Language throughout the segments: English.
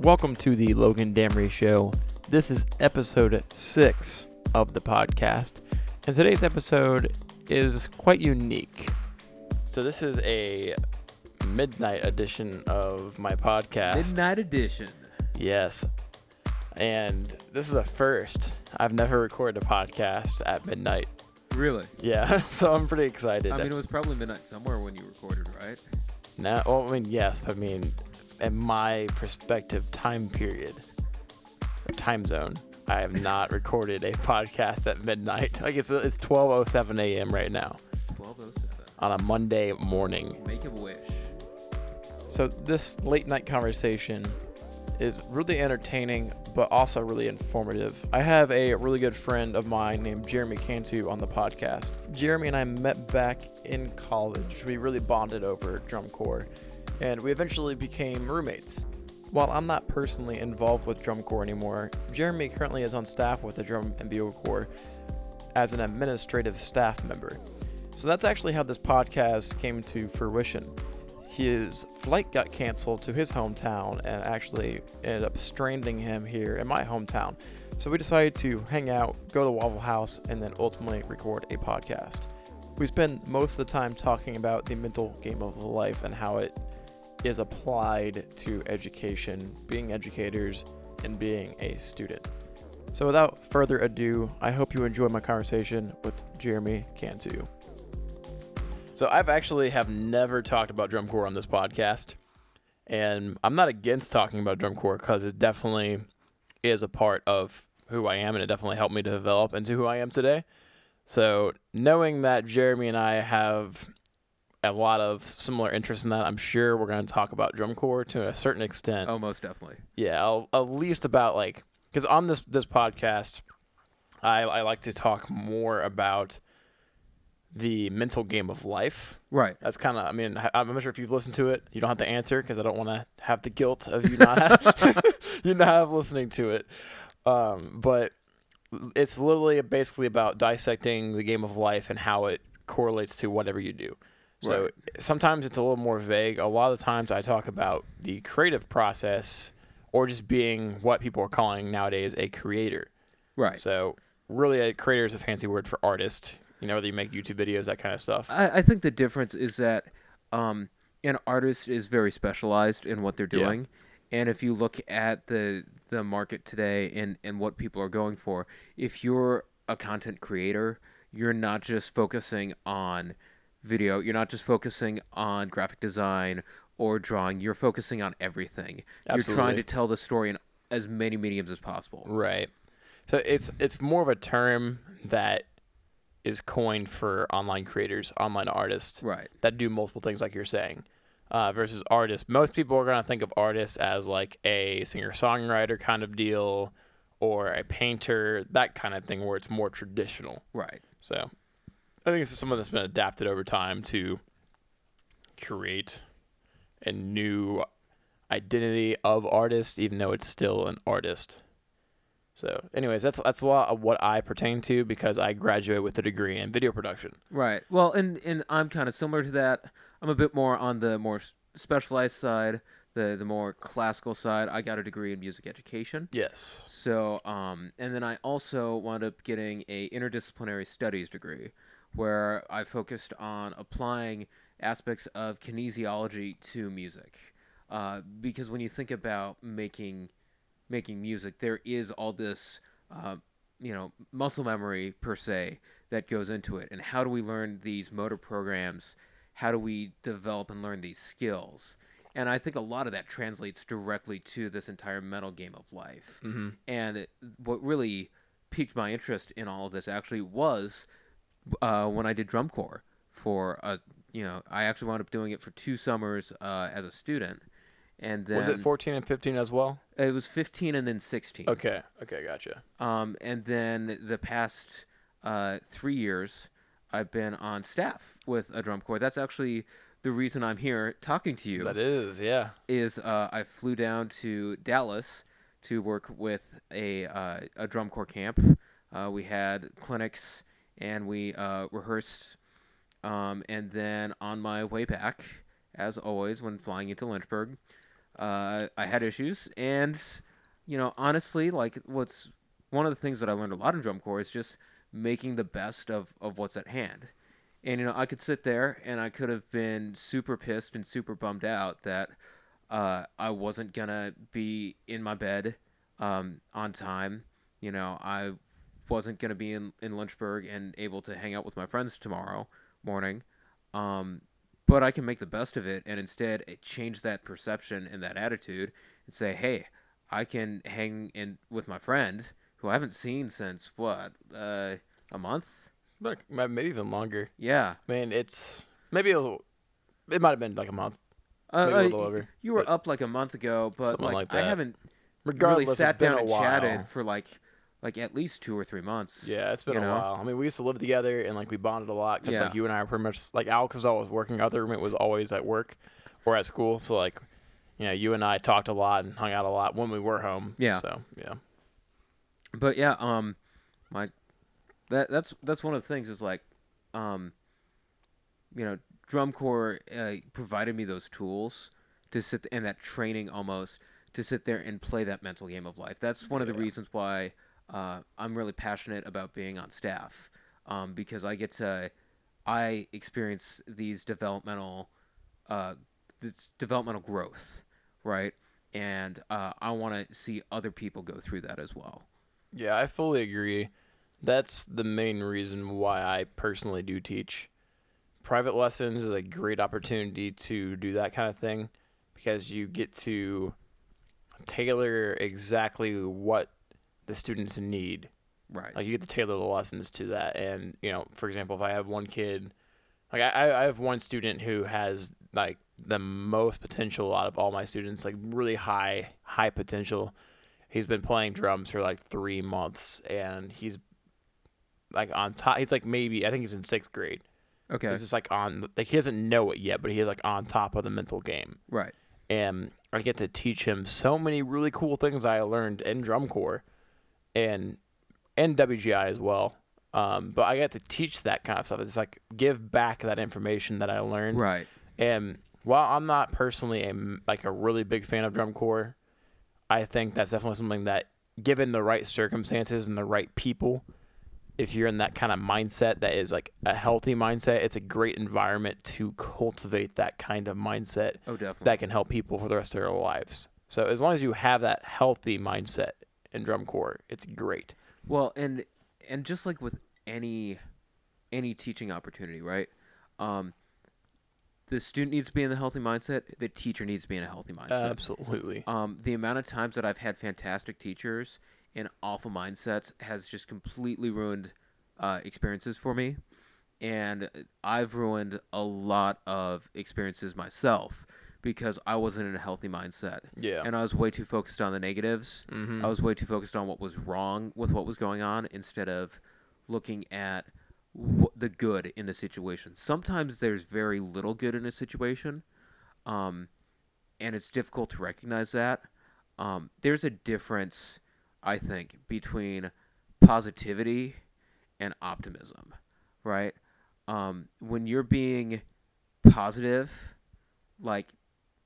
Welcome to the Logan Damery Show. This is episode six of the podcast, and today's episode is quite unique. So, this is a midnight edition of my podcast. Midnight edition. Yes. And this is a first. I've never recorded a podcast at midnight. Really? Yeah, so I'm pretty excited. I mean, it was probably midnight somewhere when you recorded, right? No. well, I mean, yes, I mean, in my perspective, time period, or time zone, I have not recorded a podcast at midnight. Like it's it's 12:07 a.m. right now 1207. on a Monday morning. Make a wish. So this late night conversation is really entertaining, but also really informative. I have a really good friend of mine named Jeremy Cantu on the podcast. Jeremy and I met back in college. We really bonded over drum corps, and we eventually became roommates. While I'm not personally involved with drum corps anymore, Jeremy currently is on staff with the drum and bugle corps as an administrative staff member. So that's actually how this podcast came to fruition his flight got canceled to his hometown and actually ended up stranding him here in my hometown. So we decided to hang out, go to Waffle House, and then ultimately record a podcast. We spend most of the time talking about the mental game of life and how it is applied to education, being educators, and being a student. So without further ado, I hope you enjoy my conversation with Jeremy Cantu. So I've actually have never talked about drum corps on this podcast, and I'm not against talking about drum corps because it definitely is a part of who I am, and it definitely helped me to develop into who I am today. So knowing that Jeremy and I have a lot of similar interest in that, I'm sure we're going to talk about drum corps to a certain extent. Oh, most definitely. Yeah, I'll, at least about like because on this this podcast, I I like to talk more about the mental game of life. Right. That's kind of I mean I'm not sure if you've listened to it. You don't have to answer because I don't want to have the guilt of you not have, you not have listening to it. Um, but it's literally basically about dissecting the game of life and how it correlates to whatever you do. So Right. sometimes it's a little more vague. A lot of the times I talk about the creative process or just being what people are calling nowadays a creator. Right. So really a creator is a fancy word for artist. You know, whether you make YouTube videos, that kind of stuff. I, I think the difference is that um, an artist is very specialized in what they're Yeah. doing. And if you look at the the market today and, and what people are going for, if you're a content creator, you're not just focusing on video, you're not just focusing on graphic design or drawing, you're focusing on everything. Absolutely. You're trying to tell the story in as many mediums as possible. Right. So it's it's more of a term that is coined for online creators, online artists Right. that do multiple things, like you're saying, uh, versus artists. Most people are gonna think of artists as like a singer songwriter kind of deal, or a painter, that kind of thing, where it's more traditional. Right. So I think it's some of that's been adapted over time to create a new identity of artist, even though it's still an artist. So, anyways, that's that's a lot of what I pertain to because I graduated with a degree in video production. Right. Well, and and I'm kind of similar to that. I'm a bit more on the more specialized side, the the more classical side. I got a degree in music education. Yes. So, um, and then I also wound up getting a interdisciplinary studies degree, where I focused on applying aspects of kinesiology to music. Uh, because when you think about making making music, there is all this, uh, you know, muscle memory per se that goes into it. And how do we learn these motor programs? How do we develop and learn these skills? And I think a lot of that translates directly to this entire mental game of life. Mm-hmm. And it- what really piqued my interest in all of this actually was uh, when I did drum corps for a, you know, I actually wound up doing it for two summers uh, as a student. And then Was it 14 and 15 as well? it was 15 and then 16. Okay. Okay, gotcha. Um, and then the past uh, three years, I've been on staff with a drum corps. That's actually the reason I'm here talking to you. That is, yeah. is uh, I flew down to Dallas to work with a uh, a drum corps camp. Uh, we had clinics and we uh, rehearsed. Um, and then on my way back, as always, when flying into Lynchburg, uh, I had issues, and you know, honestly, like what's one of the things that I learned a lot in drum corps is just making the best of of what's at hand. And you know, I could sit there and I could have been super pissed and super bummed out that uh, I wasn't gonna be in my bed um, on time. You know, I wasn't gonna be in in Lynchburg and able to hang out with my friends tomorrow morning. Um, but I can make the best of it and instead change that perception and that attitude and say, hey, I can hang in with my friend who I haven't seen since what uh, a month. Ma- maybe even longer. Yeah, I mean, it's maybe a little. It might have been like a month, uh, maybe a uh, little over. you were up like a month ago, but like, like I haven't Regardless, really sat down and while. chatted for like like at least two or three months. Yeah, it's been a know? while. I mean, we used to live together and like we bonded a lot because Yeah. like you and I are pretty much like Alex was always working. Other roommate was always at work or at school. So like, you know, you and I talked a lot and hung out a lot when we were home. Yeah. So yeah. But yeah, um, my that that's that's one of the things is like, um, you know, drum corps uh, provided me those tools to sit and that training almost to sit there and play that mental game of life. That's one of the Yeah. reasons why uh, I'm really passionate about being on staff, um, because I get to I experience these developmental uh, this developmental growth, right? And uh, I want to see other people go through that as well. Yeah, I fully agree. That's the main reason why I personally do teach. Private lessons is a great opportunity to do that kind of thing because you get to tailor exactly what the students in need. Right. Like you get to tailor the lessons to that. And, you know, for example, if I have one kid, like I, I have one student who has like the most potential out of all my students, like really high, high potential. He's been playing drums for like three months and he's like on top. He's like maybe, I think he's in sixth grade. okay. He's just like on, like he doesn't know it yet, but he's like on top of the mental game Right. and I get to teach him so many really cool things I learned in drum corps and and WGI as well. Um, but I get to teach that kind of stuff. It's like give back that information that I learned. Right. And while I'm not personally a like a really big fan of drum corps, I think that's definitely something that, given the right circumstances and the right people, if you're in that kind of mindset that is like a healthy mindset, it's a great environment to cultivate that kind of mindset Oh, definitely. that can help people for the rest of their lives. So as long as you have that healthy mindset in drum corps, it's great. Well, and and just like with any any teaching opportunity, right? Um, the student needs to be in the healthy mindset. The teacher needs to be in a healthy mindset. Absolutely. Um, the amount of times that I've had fantastic teachers in awful mindsets has just completely ruined uh, experiences for me, and I've ruined a lot of experiences myself because I wasn't in a healthy mindset, Yeah. and I was way too focused on the negatives. mm-hmm. I was way too focused on what was wrong with what was going on instead of looking at wh- the good in the situation. Sometimes there's very little good in a situation, um, and it's difficult to recognize that. Um, there's a difference, I think, between positivity and optimism, right? Um, when you're being positive, like,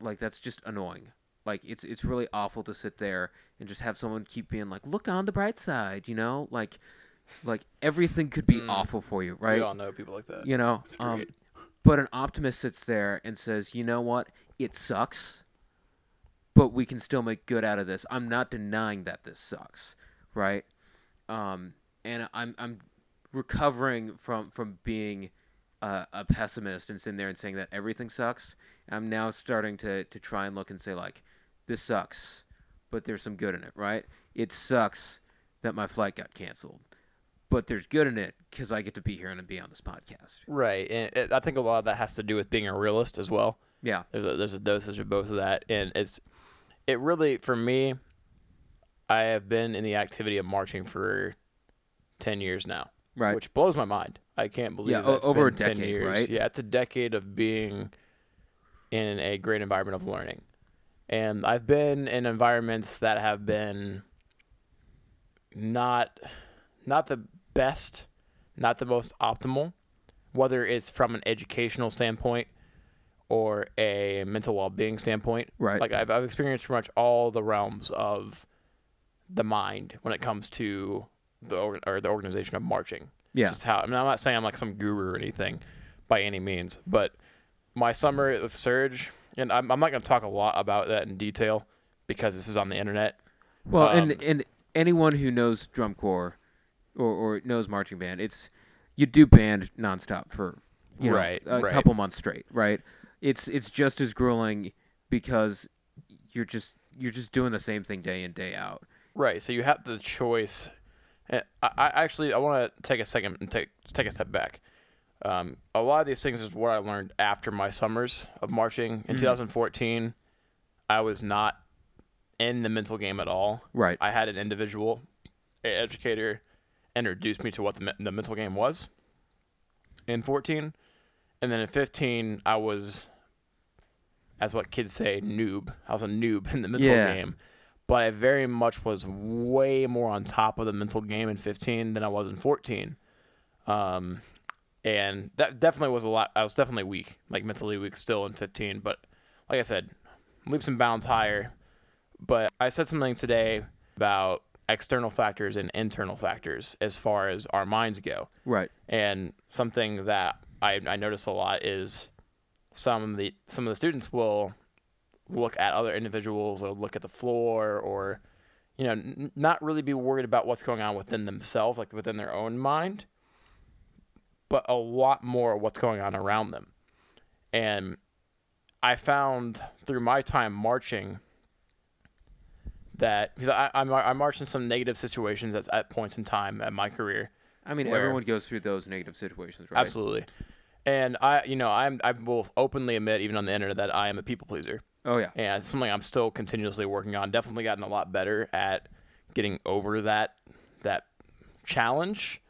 like that's just annoying. Like it's it's really awful to sit there and just have someone keep being like, "Look on the bright side," you know, like, like everything could be Mm. awful for you, right? We all know people like that. You know, um, but an optimist sits there and says, "You know what? It sucks, but we can still make good out of this. I'm not denying that this sucks, right? Um, and I'm I'm recovering from from being uh, a pessimist and sitting there and saying that everything sucks. I'm now starting to to try and look and say like, this sucks, but there's some good in it, right? It sucks that my flight got canceled, but there's good in it because I get to be here and be on this podcast. Right, and it, I think a lot of that has to do with being a realist as well. Yeah. There's a, there's a dosage of both of that, and it's it really for me. I have been in the activity of marching for ten years now, Right. which blows my mind. I can't believe Yeah, that o- it's over a been 10 decade, years. right? Yeah, it's a decade of being in a great environment of learning, and I've been in environments that have been not not the best, not the most optimal, whether it's from an educational standpoint or a mental well-being standpoint. Right. Like I've, I've experienced pretty much all the realms of the mind when it comes to the or the organization of marching. Yeah. Just how I mean, I'm not saying I'm like some guru or anything by any means, but my summer with Surge, and I'm, I'm not going to talk a lot about that in detail because this is on the internet. Well, Um, and and anyone who knows drum corps or, or knows marching band, it's you do band nonstop for you know, Right, a right. couple months straight, right? It's it's just as grueling because you're just you're just doing the same thing day in day out. Right. So you have the choice. And I, I actually I want to take a second and take take a step back. Um, a lot of these things is what I learned after my summers of marching in Mhm. 2014. I was not in the mental game at all. Right. I had an individual educator introduce me to what the, the mental game was in 14 and then in 15 I was as what kids say noob I was a noob in the mental Yeah. game but I very much was way more on top of the mental game in 15 than I was in 14 um and that definitely was a lot I was definitely weak like mentally weak still in 15 but like I said leaps and bounds higher but I said something today about external factors and internal factors as far as our minds go. Right. And something that I, I notice a lot is some of the some of the students will look at other individuals or look at the floor or you know n- not really be worried about what's going on within themselves like within their own mind but a lot more what's going on around them and i found through my time marching that because I, I, I marched in some negative situations at, at points in time in my career I mean, Where- everyone goes through those negative situations, right? Absolutely. And I, you know, I'm I will openly admit, even on the internet, that I am a people pleaser, Oh yeah. and it's something I'm still continuously working on. Definitely gotten a lot better at getting over that that challenge.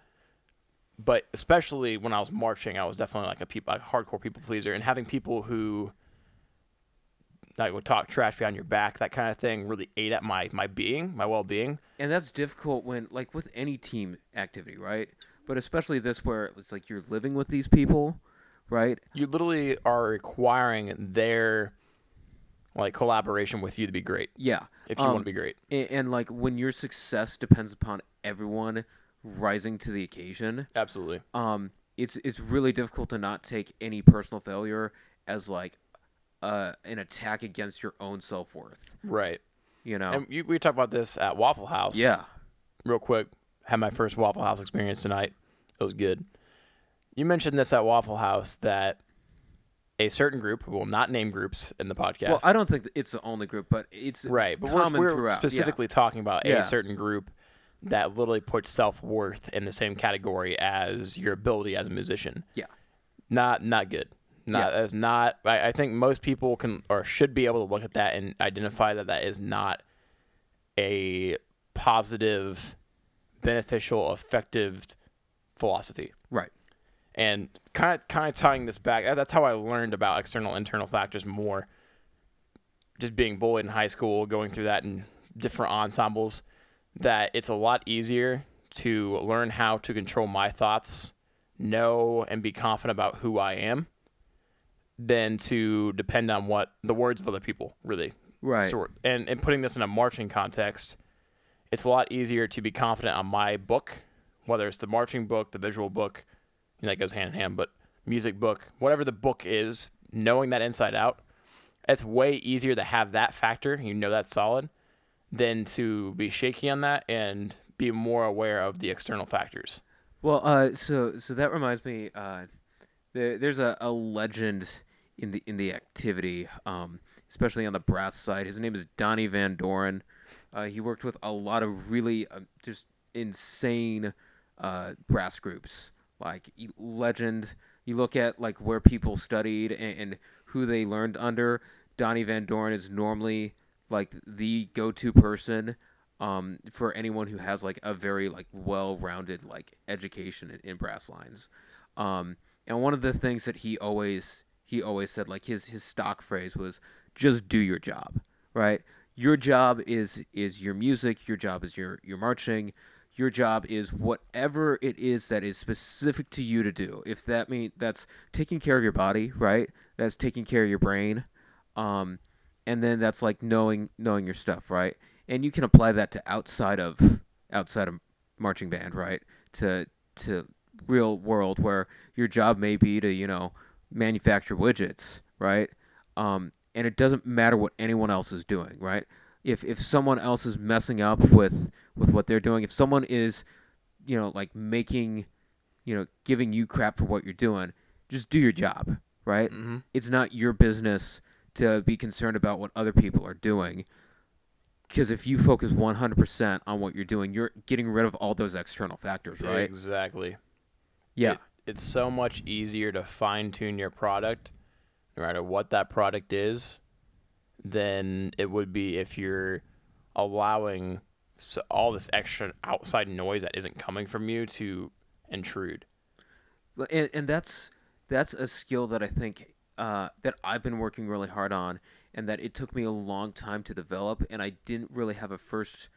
But especially when I was marching, I was definitely like a hardcore people pleaser, and having people who like would talk trash behind your back, that kind of thing, really ate at my my being, my well being. And that's difficult when, like, with any team activity, right? But especially this, where it's like you're living with these people, right? You literally are requiring their like collaboration with you to be great Yeah. if you Um, want to be great. And, and like when your success depends upon everyone rising to the occasion, Absolutely. um, it's it's really difficult to not take any personal failure as like uh, an attack against your own self worth. Right. You know? And you, we talked about this at Waffle House. yeah. Real quick, had my first Waffle House experience tonight. It was good. You mentioned this at Waffle House that a certain group, we will not name groups in the podcast. Well, I don't think it's the only group, but it's right, but we're, common we're throughout. yeah. specifically talking about Yeah. a certain group that literally puts self worth in the same category as your ability as a musician. Yeah. Not not good. Not Yeah. that's not. I, I think most people can or should be able to look at that and identify that that is not a positive, beneficial, effective philosophy. Right. And kind of kind of tying this back, that's how I learned about external internal factors more. Just being bullied in high school, going through that in different ensembles, that it's a lot easier to learn how to control my thoughts, know and be confident about who I am, than to depend on what the words of other people really Right. sort. And and putting this in a marching context, it's a lot easier to be confident on my book, whether it's the marching book, the visual book, you know, that goes hand in hand, but music book, whatever the book is, knowing that inside out, it's way easier to have that factor, you know that's solid, than to be shaky on that and be more aware of the external factors. Well, uh, so so that reminds me. Uh, there, there's a, a legend in the in the activity, um, especially on the brass side. His name is Donnie Van Doren. Uh, he worked with a lot of really uh, just insane uh, brass groups, like legend. You look at like where people studied and, and who they learned under. Donnie Van Doren is normally like the go-to person um, for anyone who has like a very like well-rounded like education in, in brass lines. Um, and one of the things that he always he always said like his his stock phrase was just do your job, right? Your job is is your music. Your job is your your marching. your job is whatever it is that is specific to you to do. If that mean that's taking care of your body, right? That's taking care of your brain, um, and then that's like knowing knowing your stuff, right? And you can apply that to outside of outside of marching band, right? To to real world where your job may be to you know manufacture widgets, right? Um, and it doesn't matter what anyone else is doing, right? If if someone else is messing up with with what they're doing, if someone is, you know, like making, you know, giving you crap for what you're doing, just do your job, right? Mm-hmm. It's not your business to be concerned about what other people are doing. Because if you focus 100% on what you're doing, you're getting rid of all those external factors, right? Exactly. Yeah. It- it's so much easier to fine tune your product, no matter what that product is, than it would be if you're allowing so all this extra outside noise that isn't coming from you to intrude. And and that's that's a skill that I think uh, that I've been working really hard on, and that it took me a long time to develop, and I didn't really have a first.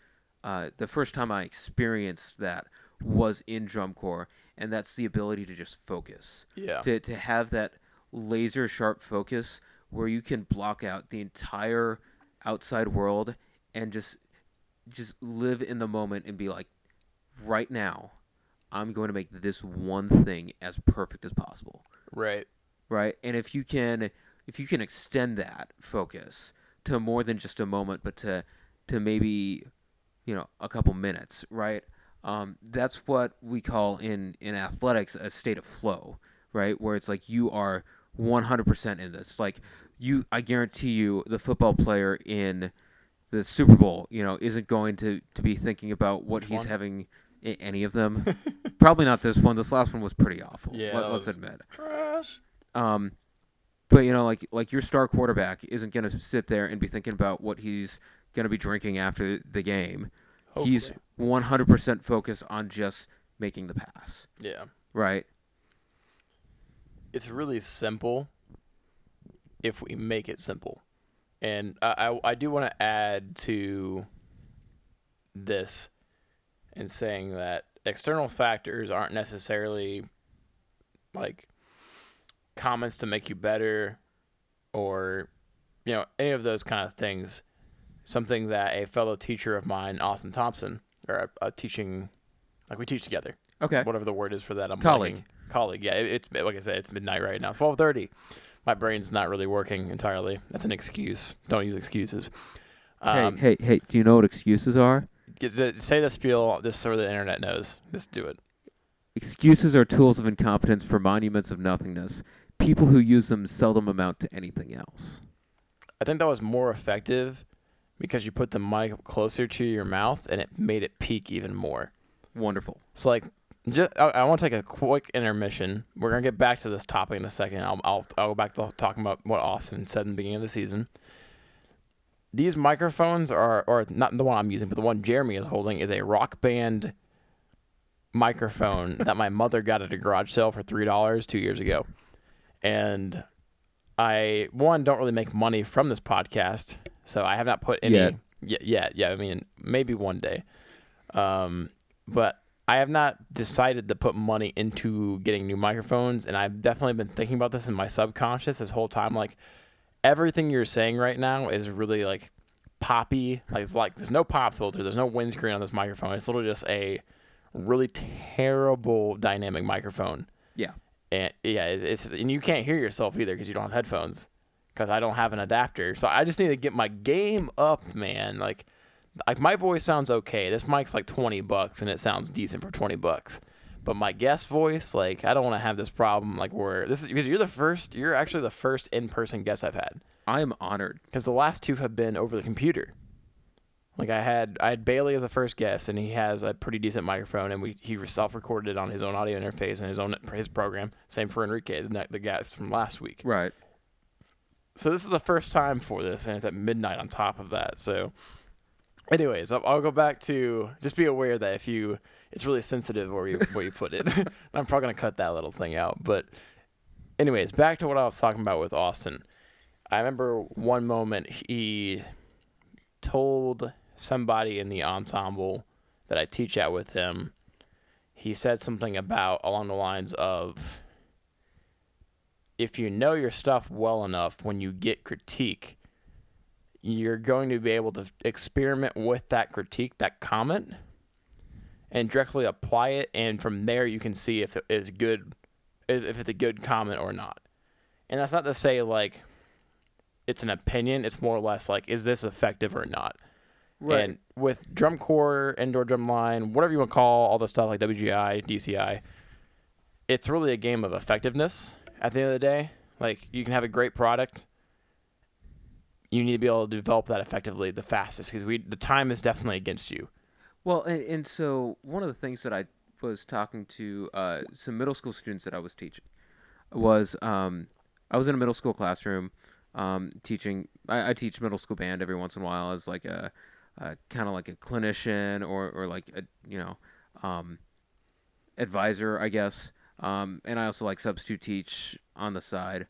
Uh, the first time I experienced that was in drum corps, and that's the ability to just focus, Yeah. to to have that laser sharp focus where you can block out the entire outside world and just just live in the moment and be like, right now, I'm going to make this one thing as perfect as possible. Right. Right? And if you can if you can extend that focus to more than just a moment, but to to maybe, you know, a couple minutes, right? Um, that's what we call in, in athletics a state of flow, right? Where it's like you are 100% in this. Like you, I guarantee you, the football player in the Super Bowl, you know, isn't going to, to be thinking about what Which he's one? having. Any of them, probably not this one. This last one was pretty awful. Yeah, Let, let's was- admit. Trash. Um, but you know, like like your star quarterback isn't going to sit there and be thinking about what he's going to be drinking after the game. He's 100% focused on just making the pass, yeah. right? it's really simple if we make it simple. And I, I, I do want to add to this and saying that external factors aren't necessarily like comments to make you better or, you know, any of those kind of things. Something that a fellow teacher of mine, Austin Thompson, or a, a teaching, like we teach together, Okay. whatever the word is for that. I'm Colleague. Colleague. Yeah, it, it's like I said, it's midnight right now. Twelve thirty. My brain's not really working entirely. That's an excuse. Don't use excuses. Um, hey, hey, hey! Do you know what excuses are? say the spiel just so the internet knows. Just do it. Excuses are tools of incompetence for monuments of nothingness. People who use them seldom amount to anything else. I think that was more effective because you put the mic closer to your mouth and it made it peak even more. Wonderful. So like, just I, I want to take a quick intermission. We're gonna get back to this topic in a second. I'll I'll, I'll go back to talking about what Austin said in the beginning of the season. These microphones are, or not the one I'm using, but the one Jeremy is holding is a Rock Band microphone that my mother got at a garage sale for three dollars two years ago, and I one don't really make money from this podcast, so I have not put any Yet. Yeah, yeah, yeah. I mean, maybe one day. Um, but I have not decided to put money into getting new microphones, and I've definitely been thinking about this in my subconscious this whole time. Like everything you're saying right now is really like poppy. Like it's like there's no pop filter, there's no windscreen on this microphone. It's literally just a really terrible dynamic microphone. Yeah. And yeah, it- it's and you can't hear yourself either because you don't have headphones. Because I don't have an adapter, so I just need to get my game up, man. Like, like my voice sounds okay. This mic's like twenty bucks, and it sounds decent for twenty bucks. But my guest voice, like, I don't want to have this problem, like where this is because you're the first. You're actually the first in-person guest I've had. I am honored. Because the last two have been over the computer. Like I had, I had Bailey as a first guest, and he has a pretty decent microphone, and we he self-recorded it on his own audio interface and his own his program. Same for Enrique, the, the guest from last week. Right. So this is the first time for this, and it's at midnight on top of that. So, anyways, I'll, I'll go back to just be aware that if you, it's really sensitive where you where you put it. I'm probably gonna cut that little thing out. But, anyways, back to what I was talking about with Austin. I remember one moment he told somebody in the ensemble that I teach at with him, he said something about along the lines of if you know your stuff well enough when you get critique, you're going to be able to experiment with that critique, that comment, and directly apply it. And from there, you can see if it is good, if it's a good comment or not. And that's not to say like it's an opinion. It's more or less like, is this effective or not? Right. And with drum corps, indoor drum line, whatever you want to call all the stuff like WGI, DCI, it's really a game of effectiveness at the end of the day. Like you can have a great product. You need to be able to develop that effectively the fastest because we the time is definitely against you. Well, and, and so one of the things that I was talking to uh, some middle school students that I was teaching was um, I was in a middle school classroom um, teaching. I, I teach middle school band every once in a while as like a, a kind of like a clinician or, or like a you know um, advisor, I guess. Um, and I also like substitute teach on the side.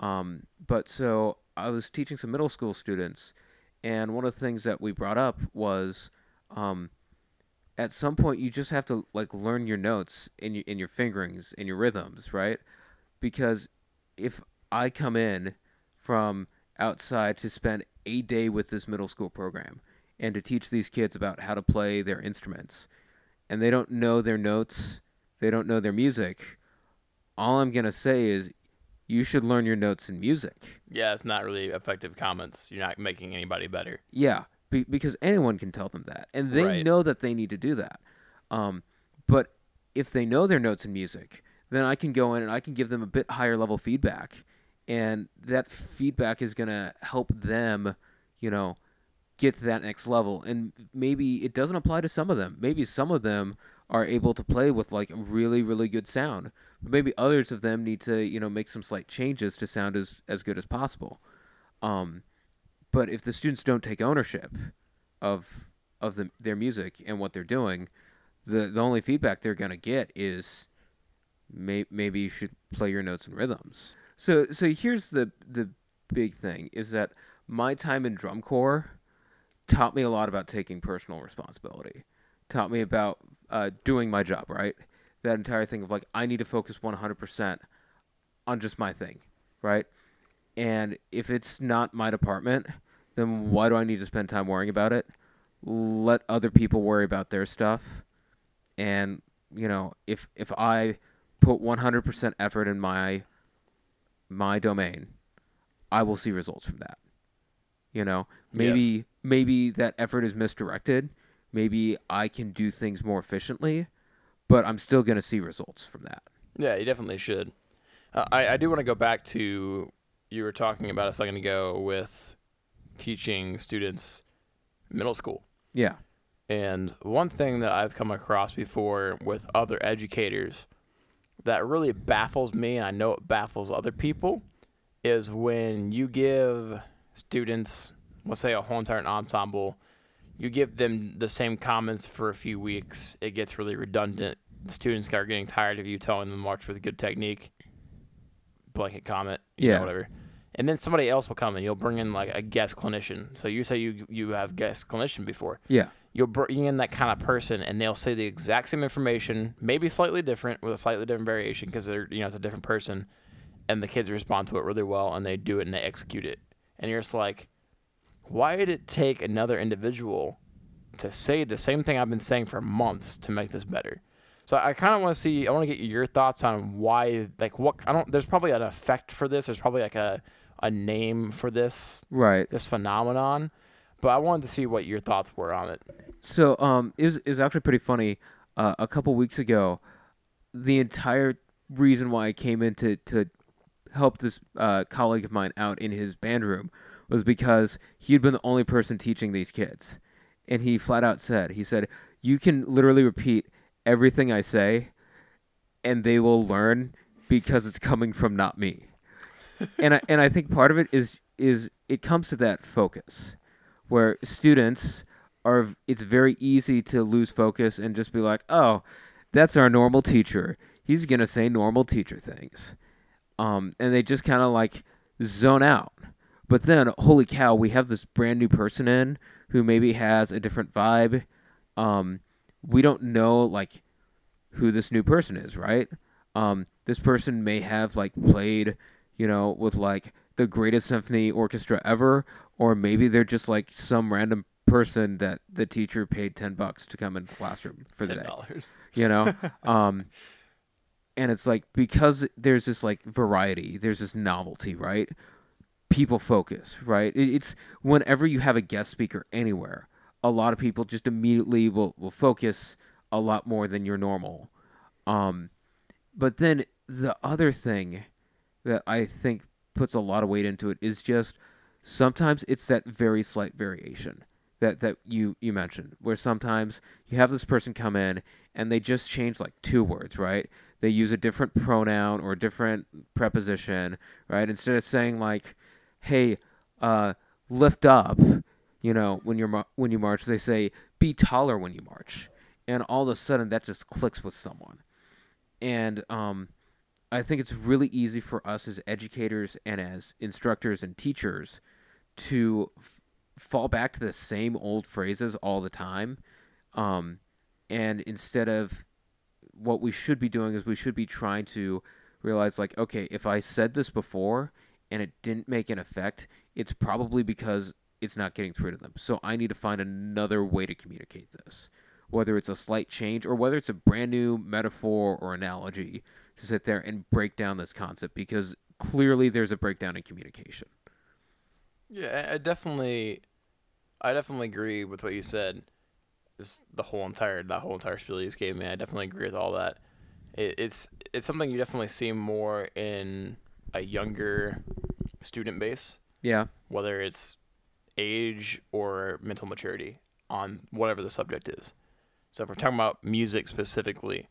Um, but so I was teaching some middle school students, and one of the things that we brought up was um, at some point you just have to like learn your notes in your in your fingerings in your rhythms, right? Because if I come in from outside to spend a day with this middle school program and to teach these kids about how to play their instruments, and they don't know their notes, they don't know their music. All I'm gonna say is, you should learn your notes in music. Yeah, it's not really effective comments. You're not making anybody better. Yeah, be, because anyone can tell them that, and they Right. know that they need to do that. Um, but if they know their notes in music, then I can go in and I can give them a bit higher level feedback, and that feedback is gonna help them, you know, get to that next level. And maybe it doesn't apply to some of them. Maybe some of them are able to play with like really really good sound, but maybe others of them need to you know make some slight changes to sound as as good as possible. Um, but if the students don't take ownership of of the, their music and what they're doing, the the only feedback they're gonna get is may, maybe you should play your notes and rhythms. So so here's the the big thing is that my time in drum corps taught me a lot about taking personal responsibility. Taught me about uh, doing my job right. That entire thing of like I need to focus 100% on just my thing, right? And if it's not my department, then why do I need to spend time worrying about it? Let other people worry about their stuff. And, you know, if if I put 100% effort in my my domain, I will see results from that. You know, maybe maybe that effort is misdirected. Maybe I can do things more efficiently, but I'm still going to see results from that. Yeah, you definitely should. Uh, I, I do want to go back to you were talking about a second ago with teaching students middle school. Yeah. And one thing that I've come across before with other educators that really baffles me, and I know it baffles other people, is when you give students, let's say a whole entire ensemble, you give them the same comments for a few weeks, it gets really redundant. The students are getting tired of you telling them march with a good technique, blanket comment, you know, Yeah. whatever. And then somebody else will come and you'll bring in like a guest clinician. So you say you you have guest clinician before Yeah. you'll bring in that kind of person and they'll say the exact same information, maybe slightly different with a slightly different variation because they're you know it's a different person, and the kids respond to it really well and they do it and they execute it, and you're just like, why did it take another individual to say the same thing I've been saying for months to make this better? So I kind of want to see. I want to get your thoughts on why, like, what I don't. There's probably an effect for this. There's probably like a a name for this Right. this phenomenon, but I wanted to see what your thoughts were on it. So um, is is actually pretty funny. Uh, a couple weeks ago, the entire reason why I came in to to help this uh, colleague of mine out in his band room was because he had been the only person teaching these kids, and he flat out said, he said, "You can literally repeat everything I say, and they will learn because it's coming from not me." and I and I think part of it is is it comes to that focus, where students are it's very easy to lose focus and just be like, "Oh, that's our normal teacher. He's going to say normal teacher things." Um and they just kind of like zone out. But then holy cow, we have this brand new person in who maybe has a different vibe. Um we don't know like who this new person is, right? Um, this person may have like played, you know, with like the greatest symphony orchestra ever, or maybe they're just like some random person that the teacher paid ten bucks to come in the classroom for the day. dollars. You know, um, and it's like because there's this like variety, there's this novelty, right? People focus, right? It's whenever you have a guest speaker anywhere, a lot of people just immediately will will focus a lot more than your normal. Um, but then the other thing that I think puts a lot of weight into it is just sometimes it's that very slight variation that that you you mentioned where sometimes you have this person come in and they just change like two words right they use a different pronoun or a different preposition right instead of saying like hey uh lift up you know when you're when you march. They say be taller when you march. And all of a sudden that just clicks with someone. And um I think it's really easy for us as educators and as instructors and teachers to f- fall back to the same old phrases all the time. Um, and instead of what we should be doing is we should be trying to realize like okay if i said this before and it didn't make an effect it's probably because it's not getting through to them so i need to find another way to communicate this whether it's a slight change or whether it's a brand new metaphor or analogy to sit there and break down this concept because clearly there's a breakdown in communication Yeah, I- definitely, I definitely agree with what you said. Just the whole entire that whole entire spiel you just gave me, I definitely agree with all that. It, it's it's something you definitely see more in a younger student base, yeah whether it's age or mental maturity on whatever the subject is. So if we're talking about music specifically,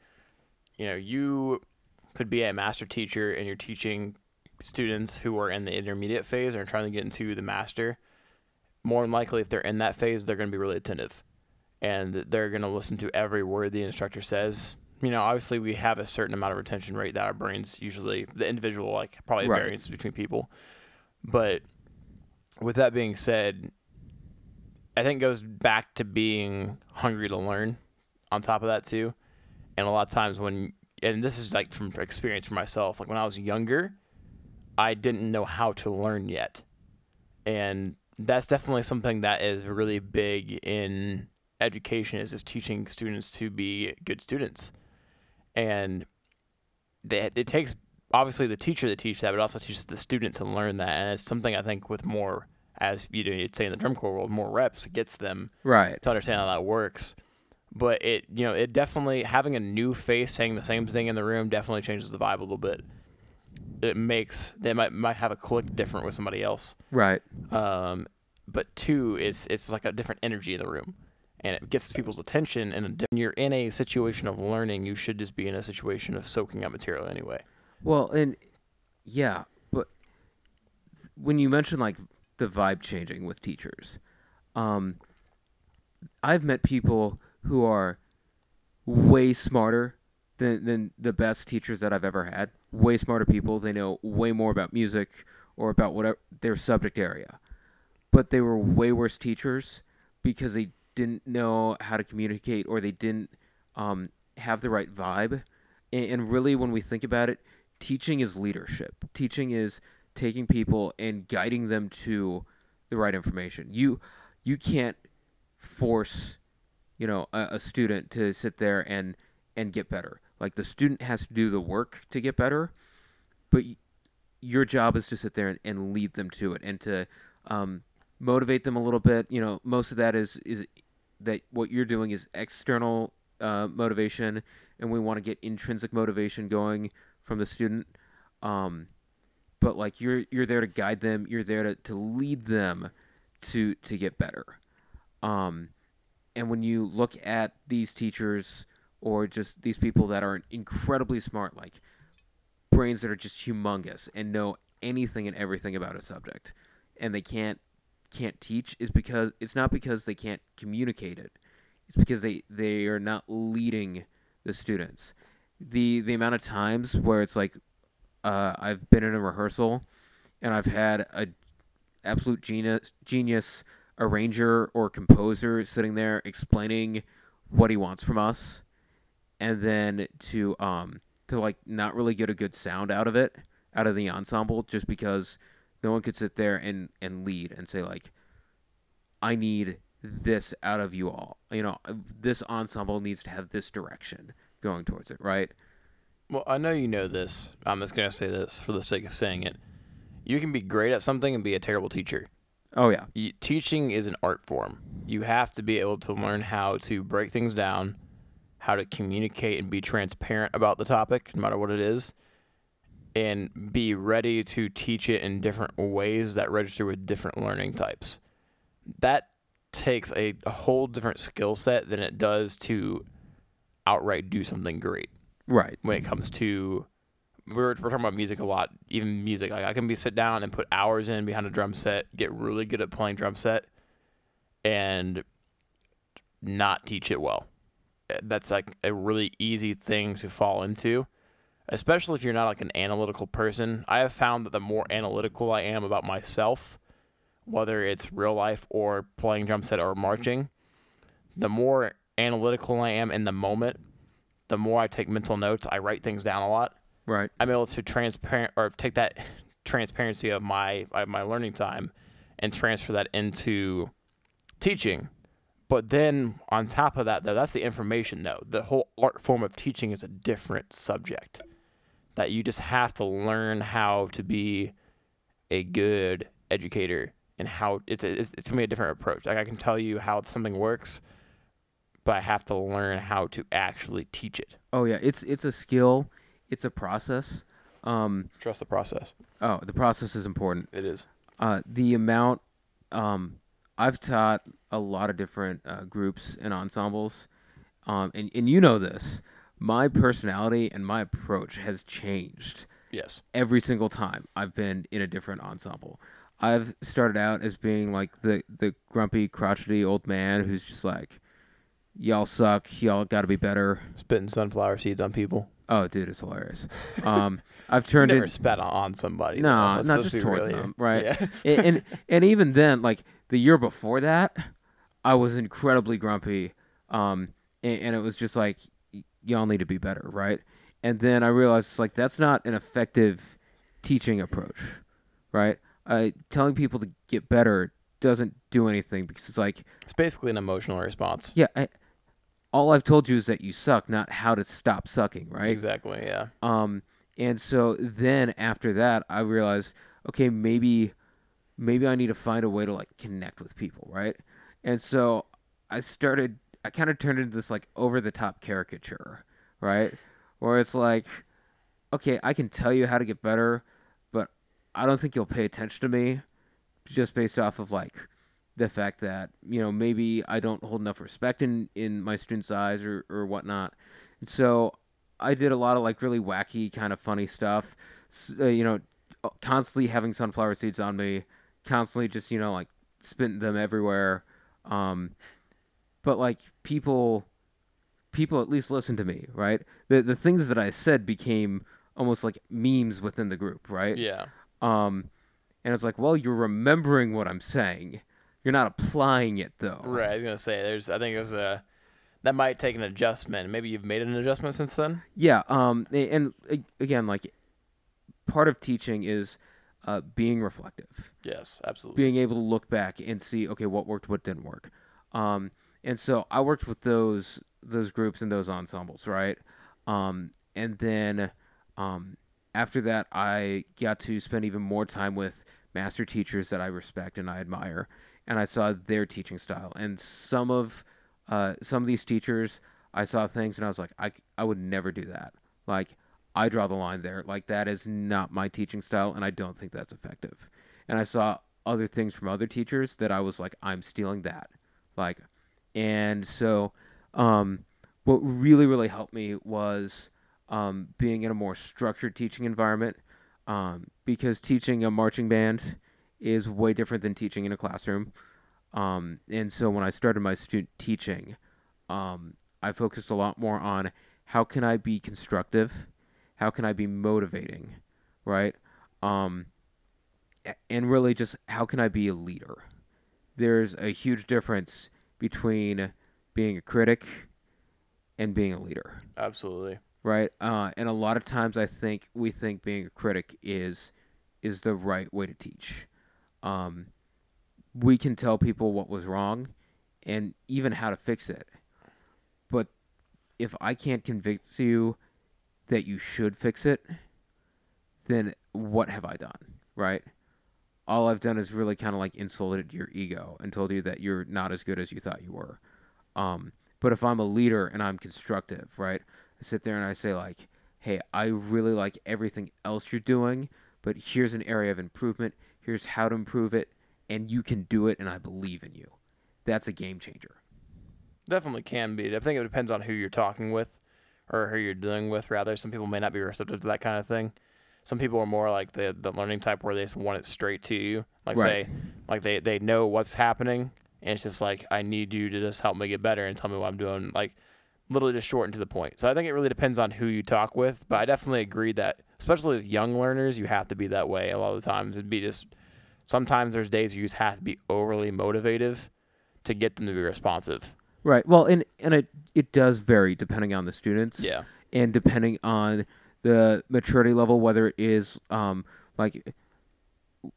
you know, you could be a master teacher and you're teaching students who are in the intermediate phase or trying to get into the master. More than likely, if they're in that phase, they're going to be really attentive, and they're going to listen to every word the instructor says. You know, obviously, we have a certain amount of retention rate that our brains usually, the individual, like probably Right. variance between people. But with that being said, I think it goes back to being hungry to learn on top of that too. And a lot of times when and this is like from experience for myself, like when I was younger, I didn't know how to learn yet. And that's definitely something that is really big in education is just teaching students to be good students. And they, it takes obviously the teacher to teach that, but also teaches the student to learn that. And it's something I think with more, as you know, you'd say in the drum corps world, more reps gets them right to understand how that works. But it, you know, it definitely having a new face saying the same thing in the room definitely changes the vibe a little bit. It makes they might might have a click different with somebody else. right Um, but two, it's it's like a different energy in the room, and it gets people's attention. And when you're in a situation of learning, you should just be in a situation of soaking up material anyway. Well, and yeah, but when you mention like the vibe changing with teachers, um, I've met people who are way smarter than than the best teachers that I've ever had. Way smarter people. They know way more about music or about whatever their subject area, but they were way worse teachers because they didn't know how to communicate or they didn't um, have the right vibe. And, and really, when we think about it, teaching is leadership. Teaching is taking people and guiding them to the right information. You you can't force you know a, a student to sit there and and get better. Like the student has to do the work to get better, but y- your job is to sit there and, and lead them to it and to um, motivate them a little bit. You know, most of that is is that what you're doing is external uh, motivation, and we want to get intrinsic motivation going from the student. Um, but like you're you're there to guide them, you're there to, to lead them to to get better. Um, and when you look at these teachers or just these people that are incredibly smart, like brains that are just humongous and know anything and everything about a subject, and they can't can't teach, is because it's not because they can't communicate it. It's because they they are not leading the students. The the amount of times where it's like uh, I've been in a rehearsal and I've had a absolute genius genius arranger or composer sitting there explaining what he wants from us, and then to um to like not really get a good sound out of it out of the ensemble just because no one could sit there and and lead and say like I need this out of you all. You know, this ensemble needs to have this direction going towards it, right? Well, I know you know this. I'm just gonna say this for the sake of saying it. You can be great at something and be a terrible teacher. Oh yeah. You, teaching is an art form. You have to be able to learn how to break things down, how to communicate and be transparent about the topic, no matter what it is, and be ready to teach it in different ways that register with different learning types. That takes a, a whole different skill set than it does to outright do something great Right. when it comes to we're, we're talking about music a lot even music like i can be sit down and put hours in behind a drum set get really good at playing drum set and not teach it well Uh, that's like a really easy thing to fall into especially if you're not like an analytical person i have found that the more analytical i am about myself whether it's real life or playing drum set or marching the more analytical i am in the moment the more I take mental notes, I write things down a lot. Right. I'm able to transparent or take that transparency of my of my learning time and transfer that into teaching. But then on top of that, though, that's the information. Though the whole art form of teaching is a different subject that you just have to learn how to be a good educator and how it's it's, it's gonna be a different approach. Like I can tell you how something works, but I have to learn how to actually teach it. Oh yeah. It's it's a skill. It's a process. Um. Trust the process. Oh, the process is important. It is. uh, the amount um, I've taught a lot of different uh, groups and ensembles, um, and and you know this. My personality and my approach has changed Yes. every single time I've been in a different ensemble. I've started out as being like the the grumpy, crotchety old man who's just like, "Y'all suck. Y'all got to be better." Spitting sunflower seeds on people. Oh, dude, it's hilarious. Um, I've turned never it. spat on, somebody. No. Not just be towards real here. them, right? Yeah. and, and and even then, like the year before that, I was incredibly grumpy, um, and, and it was just like y'all need to be better, right? And then I realized like that's not an effective teaching approach, right? Uh, telling people to get better doesn't do anything because it's like, it's basically an emotional response. yeah, I, all I've told you is that you suck, not how to stop sucking, right? Exactly. Yeah. Um, and so then after that, I realized, okay, maybe, maybe I need to find a way to like connect with people, right? And so I started, I kind of turned into this like over the top caricature, right? Where it's like, okay, I can tell you how to get better, but I don't think you'll pay attention to me just based off of like the fact that, you know, maybe I don't hold enough respect in, in my students' eyes or, or whatnot. And so I did a lot of like really wacky, kind of funny stuff. Uh, you know, constantly having sunflower seeds on me, constantly just you know like spitting them everywhere. Um, but like people, people at least listen to me, right? The the things that I said became almost like memes within the group, right? Yeah. Um, and it's like, well, you're remembering what I'm saying. You're not applying it though. Right. I was gonna say there's. I think it was a. That might take an adjustment. Maybe you've made an adjustment since then. Yeah. Um. And, again, like part of teaching is uh, being reflective. Yes. Absolutely. being able to look back and see okay what worked what didn't work um and so i worked with those those groups and those ensembles right? Um and then um after that i got to spend even more time with master teachers that i respect and i admire and i saw their teaching style. And some of uh some of these teachers i saw things and i was like i i would never do that. Like i draw the line there. Like that is not my teaching style and i don't think that's effective. And I saw other things from other teachers that I was like, I'm stealing that. Like, and so, um, what really, really helped me was um, being in a more structured teaching environment um, because teaching a marching band is way different than teaching in a classroom. Um, and so when I started my student teaching, um, I focused a lot more on how can I be constructive, how can I be motivating, right? Um, and really just how can I be a leader? There's a huge difference between being a critic and being a leader, Absolutely. right? Uh, and a lot of times, I think we think being a critic is is the right way to teach. Um, we can tell people what was wrong, and even how to fix it. But if I can't convince you that you should fix it, then what have I done, right? All I've done is really kind of like insulted your ego and told you that you're not as good as you thought you were. Um, but if I'm a leader and I'm constructive, right? I sit there and I say like, "Hey, I really like everything else you're doing, but here's an area of improvement. Here's how to improve it, and you can do it, and I believe in you." That's a game changer. Definitely can be. I think it depends on who you're talking with or who you're dealing with, rather. Some people may not be receptive to that kind of thing. Some people are more like the the learning type where they just want it straight to you. Like Right. say like they, they know what's happening and it's just like I need you to just help me get better and tell me what I'm doing. Like literally just short to the point. So I think it really depends on who you talk with. But I definitely agree that especially with young learners, you have to be that way a lot of the times. It'd be just sometimes there's days you just have to be overly motivative to get them to be responsive. Right. Well, and and it it does vary depending on the students. Yeah. and depending on the maturity level, whether it is um, like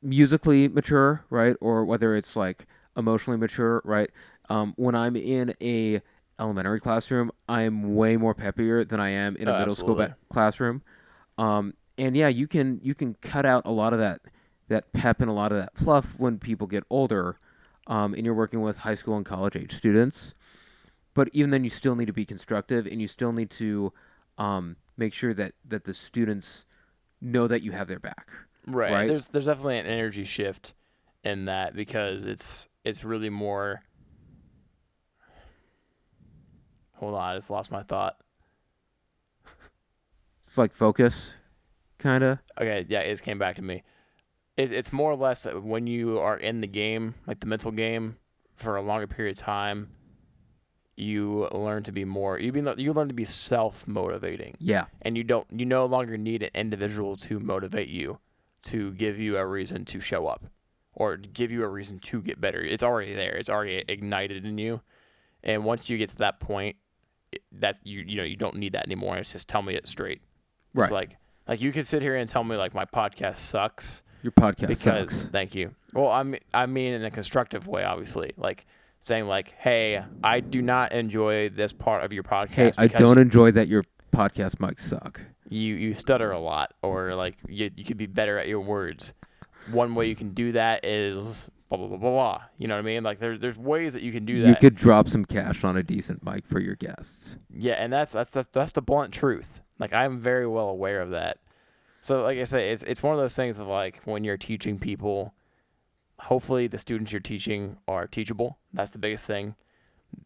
musically mature, right, or whether it's like emotionally mature, right. Um, when I'm in a elementary classroom, I'm way more peppier than I am in a Oh, middle school ba- classroom. Um, and yeah, you can you can cut out a lot of that that pep and a lot of that fluff when people get older, um, and you're working with high school and college age students. But even then, you still need to be constructive, and you still need to um, make sure that that the students know that you have their back. Right. Right? There's there's definitely an energy shift in that because it's it's really more Hold on, I just lost my thought. It's like focus, kind of. Okay, yeah, it came back to me. It, it's more or less that when you are in the game, like the mental game, for a longer period of time, you learn to be more. You be you learn to be self motivating. Yeah, and you don't you no longer need an individual to motivate you to give you a reason to show up or give you a reason to get better it's already there it's already ignited in you and once you get to that point that you you know you don't need that anymore it's just tell me it straight Right. it's like like you could sit here and tell me like my podcast sucks your podcast because sucks. thank you well i mean i mean in a constructive way obviously like saying like hey i do not enjoy this part of your podcast Hey, I don't enjoy that your podcast mics suck. you you stutter a lot or like you, you could be better at your words one way you can do that is blah blah blah blah blah you know what i mean like there's there's ways that you can do that. You could drop some cash on a decent mic for your guests. yeah and that's that's the, that's the blunt truth like i'm very well aware of that so like i say it's it's one of those things of like when you're teaching people hopefully the students you're teaching are teachable. That's the biggest thing.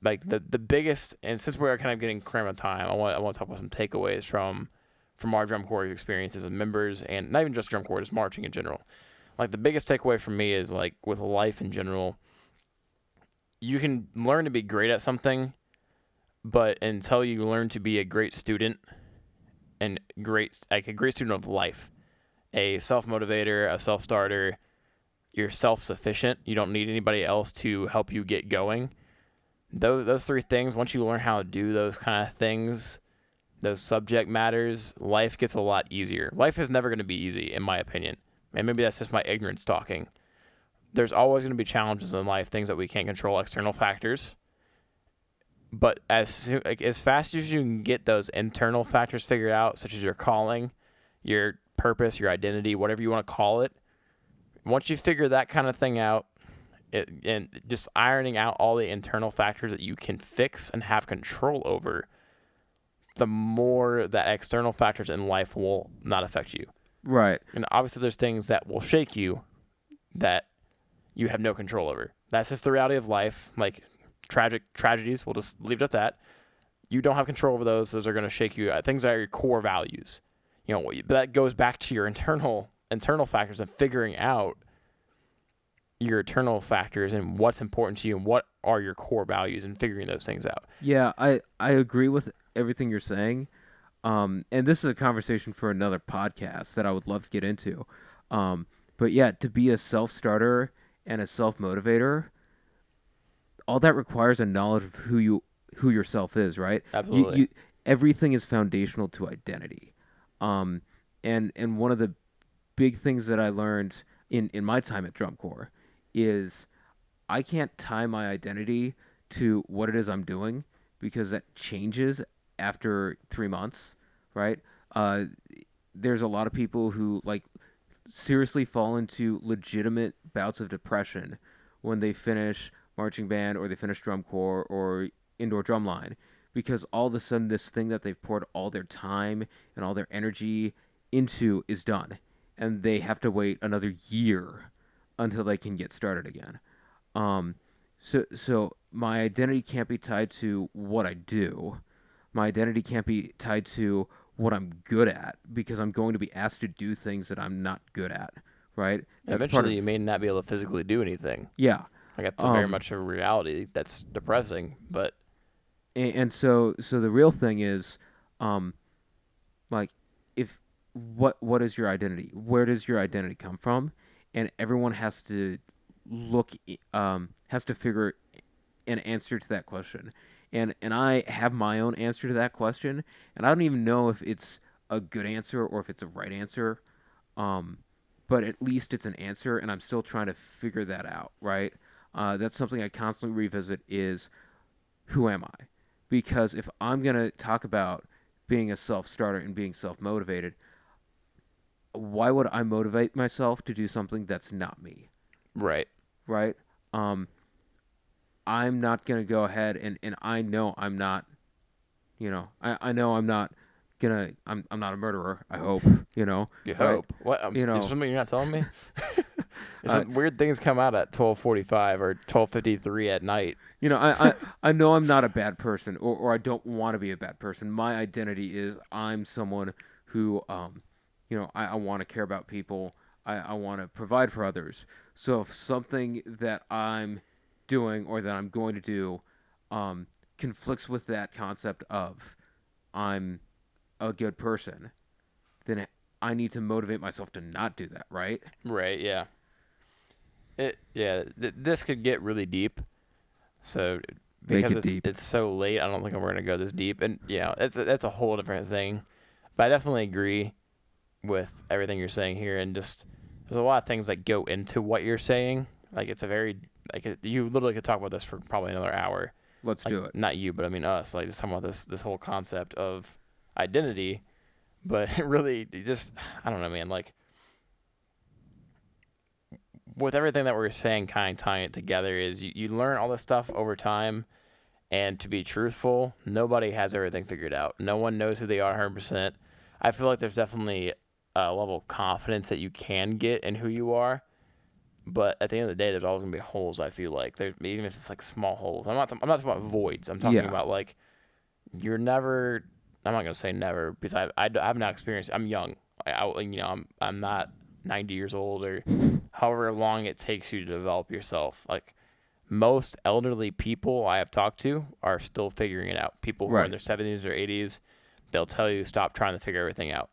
Like the the biggest and since we're kind of getting cram of time i want i want to talk about some takeaways from from our drum corps experiences as members and not even just drum corps just marching in general. Like the biggest takeaway for me is like with life in general you can learn to be great at something but until you learn to be a great student and great like a great student of life a self-motivator a self-starter you're self-sufficient you don't need anybody else to help you get going. Those those three things once you learn how to do those kind of things those subject matters life gets a lot easier. Life is never going to be easy in my opinion. And maybe that's just my ignorance talking. There's always going to be challenges in life things that we can't control external factors. But as soon, like, as fast as you can get those internal factors figured out such as your calling your purpose your identity whatever you want to call it once you figure that kind of thing out it, and just ironing out all the internal factors that you can fix and have control over the more that external factors in life will not affect you. Right. and obviously there's things that will shake you that you have no control over. That's just the reality of life. Like tragic tragedies we'll just leave it at that. You don't have control over those. Those are going to shake you things that are your core values. You know but that goes back to your internal internal factors and figuring out your internal factors and what's important to you and what are your core values and figuring those things out Yeah, I I agree with everything you're saying. Um, and this is a conversation for another podcast that I would love to get into. Um, but yeah, to be a self starter and a self motivator, all that requires a knowledge of who you who yourself is, right? You- Absolutely. You, everything is foundational to identity. Um, and and one of the big things that I learned in in my time at drum corps is I can't tie my identity to what it is I'm doing because that changes after three months, right? Uh, there's a lot of people who like seriously fall into legitimate bouts of depression when they finish marching band or they finish drum corps or indoor drum line because all of a sudden this thing that they've poured all their time and all their energy into is done and they have to wait another year until they can get started again um so so my identity can't be tied to what i do my identity can't be tied to what i'm good at because i'm going to be asked to do things that i'm not good at right That's Eventually, of- you may not be able to physically do anything. yeah Like that's a very Um, much a reality that's depressing. But and, and so so the real thing is um like what what is your identity? Where does your identity come from? And everyone has to look um has to figure an answer to that question. And and i have my own answer to that question and i don't even know if it's a good answer or if it's a right answer um but at least it's an answer and i'm still trying to figure that out right? Uh, that's something i constantly revisit is who am i? Because if I'm going to talk about being a self starter and being self motivated, why would I motivate myself to do something that's not me? right, Right? Um, I'm not going to go ahead and, and I know I'm not, you know, I, I know I'm not gonna, I'm, I'm not a murderer, I hope, you know. you Right. hope. What? Um, You is know- something you're not telling me? Is Uh, weird things come out at 12:45 or 12:53 at night. You know, I, I, I know I'm not a bad person, or, or I don't want to be a bad person. My identity is I'm someone who, um, you know, I, I want to care about people. I, I want to provide for others. So if something that I'm doing or that I'm going to do um, conflicts with that concept of I'm a good person, then I need to motivate myself to not do that, right? Right. Yeah. It. Yeah. Th- this could get really deep. So because it it's deep. it's so late, I don't think we're gonna go this deep. And you know, it's that's a whole different thing. But I definitely agree with everything you're saying here, and just there's a lot of things that go into what you're saying. Like it's a very like it, you literally could talk about this for probably another hour. Let's Like, do it. Not you, but I mean us. Like just talking about this this whole concept of identity, but really just I don't know, man. Like with everything that we're saying, kind of tying it together is you, you learn all this stuff over time. And to be truthful, nobody has everything figured out. No one knows who they are 100%. I feel like there's definitely a level of confidence that you can get in who you are. But at the end of the day, there's always gonna be holes. I feel like there's even if it's like small holes. I'm not. I'm not talking about voids. I'm talking Yeah. about like you're never. I'm not gonna say never because I I have not experienced. I'm young. I, I you know I'm I'm not 90 years old or however long it takes you to develop yourself. Like most elderly people I have talked to are still figuring it out. People who are in their 70s or 80s, they'll tell you stop trying to figure everything out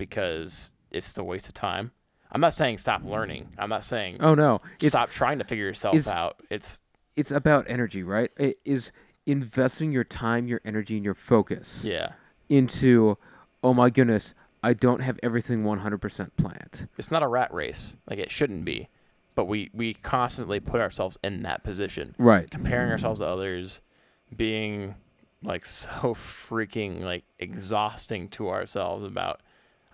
because it's just a waste of time. I'm not saying stop learning. I'm not saying Oh no, it's stop trying to figure yourself is- out. It's it's about energy, right? It is investing your time, your energy, and your focus yeah. into, oh my goodness, I don't have everything 100% planned. It's not a rat race. Like it shouldn't be. But we we constantly put ourselves in that position. Right. comparing ourselves to others, being like so freaking like exhausting to ourselves about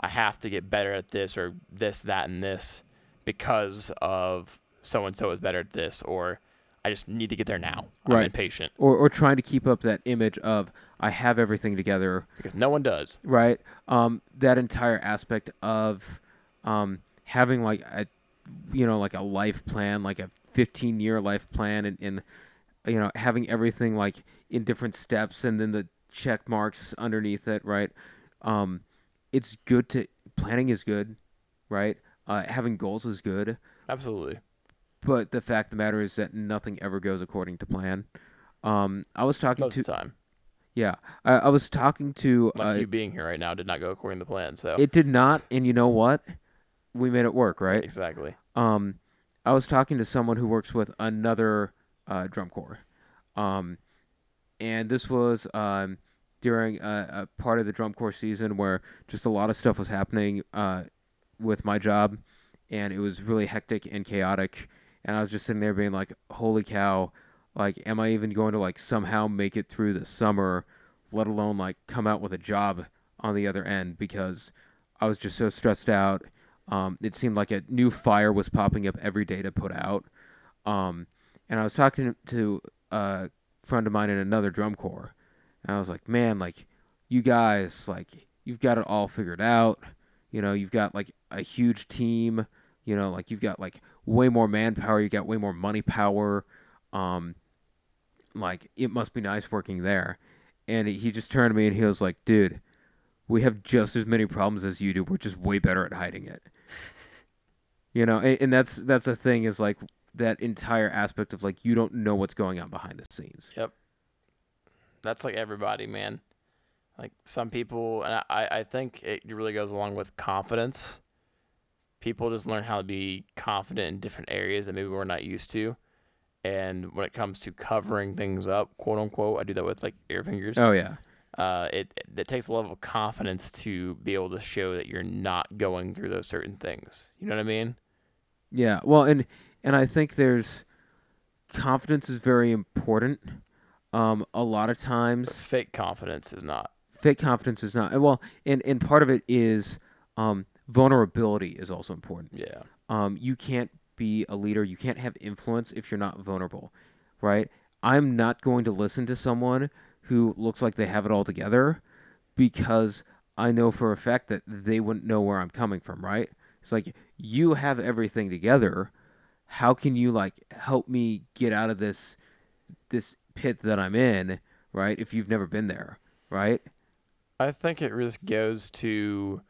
I have to get better at this or this, that, and this because of so and so is better at this, or I just need to get there now. I'm Right. impatient Or, or trying to keep up that image of I have everything together, because no one does. right? Um, that entire aspect of um, having like a, you know, like a life plan, like a 15 year life plan, and, and you know, having everything like in different steps, and then the check marks underneath it, right? Um, it's good to planning is good, right? Uh, having goals is good, Absolutely. but the fact of the matter is that nothing ever goes according to plan. Um, I was talking Most to time. yeah, I, I was talking to Like uh, you being here right now did not go according to plan. So it did not, and you know what? We made it work, right? exactly. Um, I was talking to someone who works with another uh, drum corps, um, and this was um, during a, a part of the drum corps season where just a lot of stuff was happening uh, with my job, and it was really hectic and chaotic. And I was just sitting there being like, "Holy cow! Like, am I even going to like somehow make it through the summer, let alone like come out with a job on the other end?" Because I was just so stressed out. Um, it seemed like a new fire was popping up every day to put out. Um, and I was talking to a friend of mine in another drum corps, and I was like, man, like, you guys, like, you've got it all figured out. You know, you've got like a huge team. You know, like you've got like way more manpower. You got way more money power. Um, like it must be nice working there. And he just turned to me and he was like, dude, we have just as many problems as you do. We're just way better at hiding it. You know, and, and that's that's the thing is like that entire aspect of like you don't know what's going on behind the scenes. Yep. That's like everybody, man. Like some people, and I, I think it really goes along with confidence. People just learn how to be confident in different areas that maybe we're not used to. And when it comes to covering things up, quote unquote, I do that with like ear fingers. Oh yeah. Uh, it it takes a level of confidence to be able to show that you're not going through those certain things. You know what I mean? Yeah. Well, and and I think there's confidence is very important. Um, a lot of But times fake confidence is not. fake confidence is not well, and and part of it is um, vulnerability is also important. Yeah. Um, you can't be a leader. You can't have influence if you're not vulnerable, right? I'm not going to listen to someone who looks like they have it all together because I know for a fact that they wouldn't know where I'm coming from, right? It's like you have everything together. How can you like help me get out of this this pit that I'm in, right? If you've never been there, right? I think it just goes to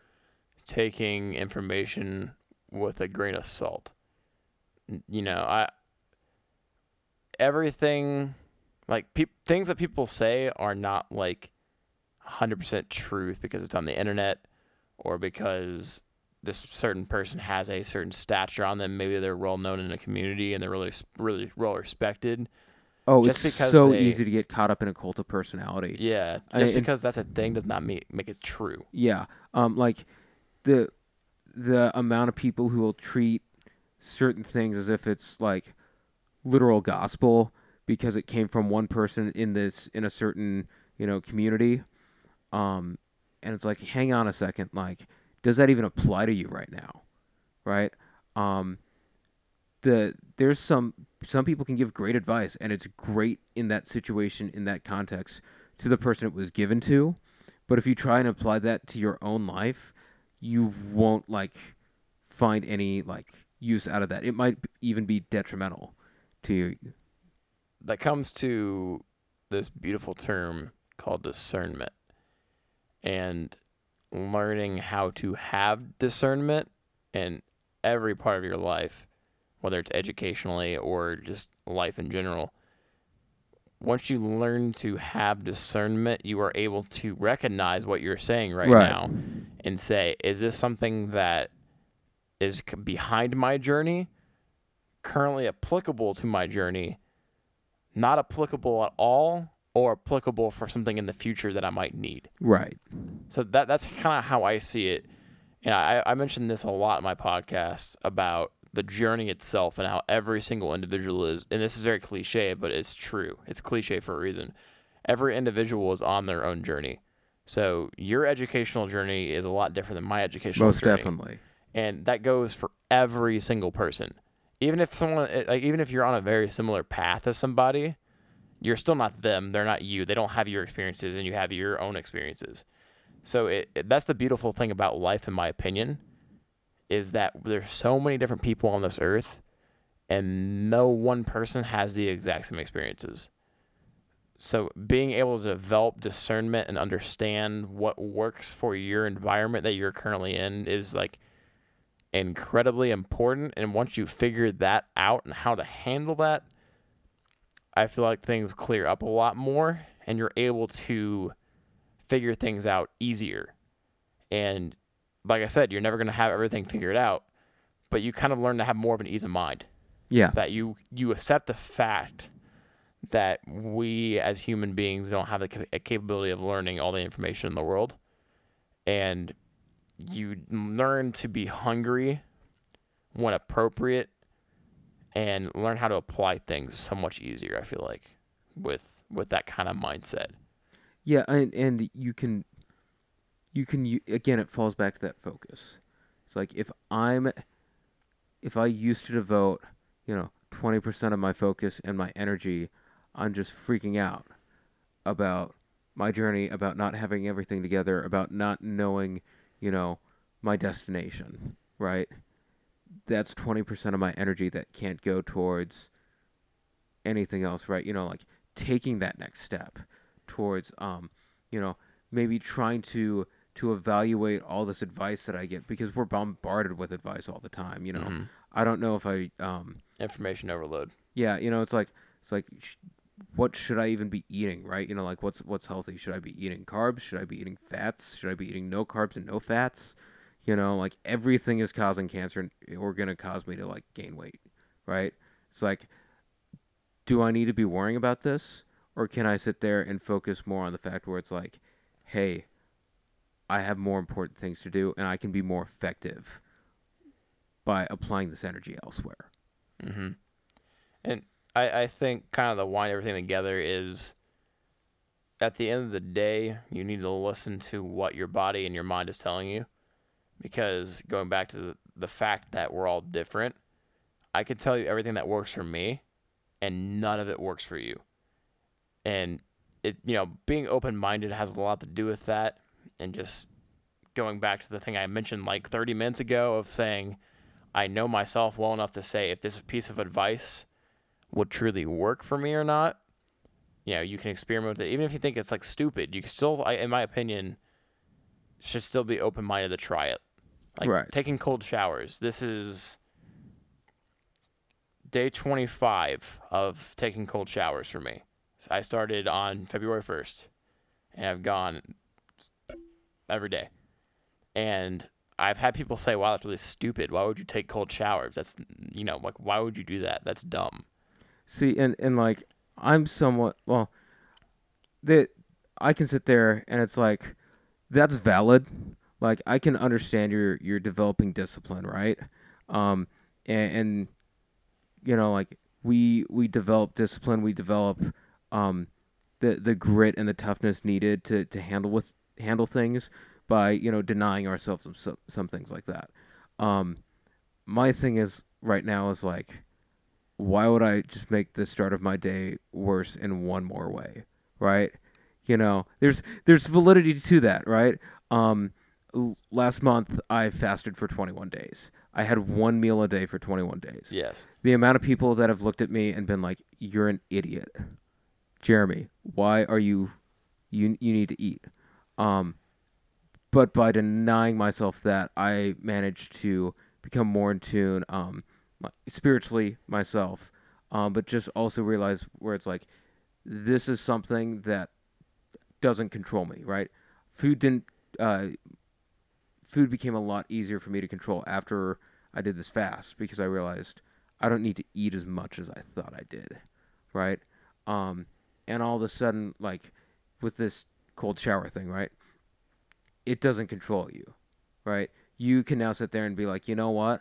taking information with a grain of salt. You know, I everything like peop things that people say are not like 100% truth because it's on the internet or because this certain person has a certain stature on them. Maybe they're well known in a community and they're really really well respected. Oh, Just it's because so they- easy to get caught up in a cult of personality. Yeah, just it's- because that's a thing does not make make it true. Yeah. Um like the the amount of people who will treat certain things as if it's like literal gospel because it came from one person in this in a certain, you know, community. Um and it's like hang on a second, like does that even apply to you right now? Right? Um the there's some some people can give great advice and it's great in that situation in that context to the person it was given to but if you try and apply that to your own life, you won't like find any like use out of that. It might even be detrimental to you. that comes to this beautiful term called discernment and learning how to have discernment in every part of your life, whether it's educationally or just life in general. Once you learn to have discernment, you are able to recognize what you're saying right, Right. now and say, is this something that is behind my journey, currently applicable to my journey, not applicable at all, or applicable for something in the future that I might need. Right. So that that's kind of how I see it. And I, I mentioned this a lot in my podcast about the journey itself and how every single individual is, and this is very cliche, but it's true. It's cliche for a reason. Every individual is on their own journey. So your educational journey is a lot different than my educational journey. Most journey definitely. and that goes for every single person. Even if someone, eh, like, even if you're on a very similar path as somebody, you're still not them. They're not you. They don't have your experiences, and you have your own experiences. So it, it- that's the beautiful thing about life, in my opinion, is that there's so many different people on this earth, and no one person has the exact same experiences. So being able to develop discernment and understand what works for your environment that you're currently in is like incredibly important. And once you figure that out and how to handle that, I feel like things clear up a lot more and you're able to figure things out easier. And like I said, you're never going to have everything figured out, but you kind of learn to have more of an ease of mind Yeah. that you you accept the fact that we as human beings don't have the ca- capability of learning all the information in the world. And you learn to be hungry when appropriate and learn how to apply things so much easier, I feel like, with with that kind of mindset. Yeah, and and you can you can again it falls back to that focus. It's like if I'm if I used to devote, you know, 20% of my focus and my energy on just freaking out about my journey, about not having everything together, about not knowing, you know, my destination, right? That's 20% of my energy that can't go towards anything else, right? You know, like taking that next step towards um, you know, maybe trying to to evaluate all this advice that I get because we're bombarded with advice all the time, you know. Mhm. I don't know if I um Information overload. yeah, you know, it's like it's like sh- what should I even be eating, right? You know, like what's what's healthy? Should I be eating carbs? Should I be eating fats? Should I be eating no carbs and no fats? You know, like everything is causing cancer and or to cause me to like gain weight, right? It's like do I need to be worrying about this or can I sit there and focus more on the fact where it's like, hey, I have more important things to do and I can be more effective by applying this energy elsewhere. hmm And I, I think kind of the wind everything together is at the end of the day, you need to listen to what your body and your mind is telling you. Because going back to the, the fact that we're all different, I could tell you everything that works for me and none of it works for you. And it you know, being open minded has a lot to do with that and just going back to the thing I mentioned like 30 minutes ago of saying I know myself well enough to say if this piece of advice would truly work for me or not. You know, you can experiment with it. Even if you think it's like stupid, you can still, I, in my opinion, should still be open minded to try it. Like Right. taking cold showers. This is day 25 of taking cold showers for me. I started on February 1st and I've gone every day. And I've had people say, "Wow, that's really stupid. Why would you take cold showers? That's you know, like why would you do that? That's dumb." See, and and like I'm somewhat well. That I can sit there and it's like that's valid. Like I can understand your your developing discipline, right? Um, and, and you know, like we we develop discipline, we develop um the the grit and the toughness needed to to handle with handle things by you know denying ourselves some some, some things like that. Um, my thing is right now is like why would I just make the start of my day worse in one more way, right? You know, there's there's validity to that, right? Um, last month I fasted for 21 days. I had one meal a day for 21 days. Yes. The amount of people that have looked at me and been like, "You're an idiot, Jeremy. Why are you? You you need to eat." Um, but by denying myself that, I managed to become more in tune, um, spiritually myself. Um, but just also realize where it's like, this is something that doesn't control me, right? Food didn't. Uh, food became a lot easier for me to control after I did this fast because I realized I don't need to eat as much as I thought I did, right? Um, and all of a sudden, like with this cold shower thing, right? It doesn't control you, right? You can now sit there and be like, you know what?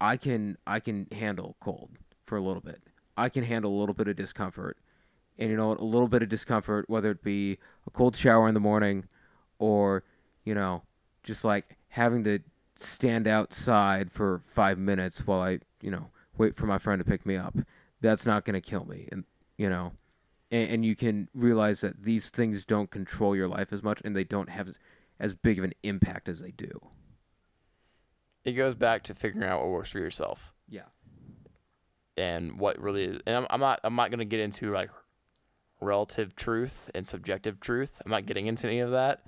I can I can handle cold for a little bit. I can handle a little bit of discomfort, and you know what? A little bit of discomfort, whether it be a cold shower in the morning, or you know, just like having to stand outside for five minutes while I, you know, wait for my friend to pick me up. That's not going to kill me, and you know, and, and you can realize that these things don't control your life as much, and they don't have as, big of an impact as they do. It goes back to figuring out what works for yourself Yeah. and what really is. And I'm, I'm not I'm not gonna get into like relative truth and subjective truth. I'm not getting into any of that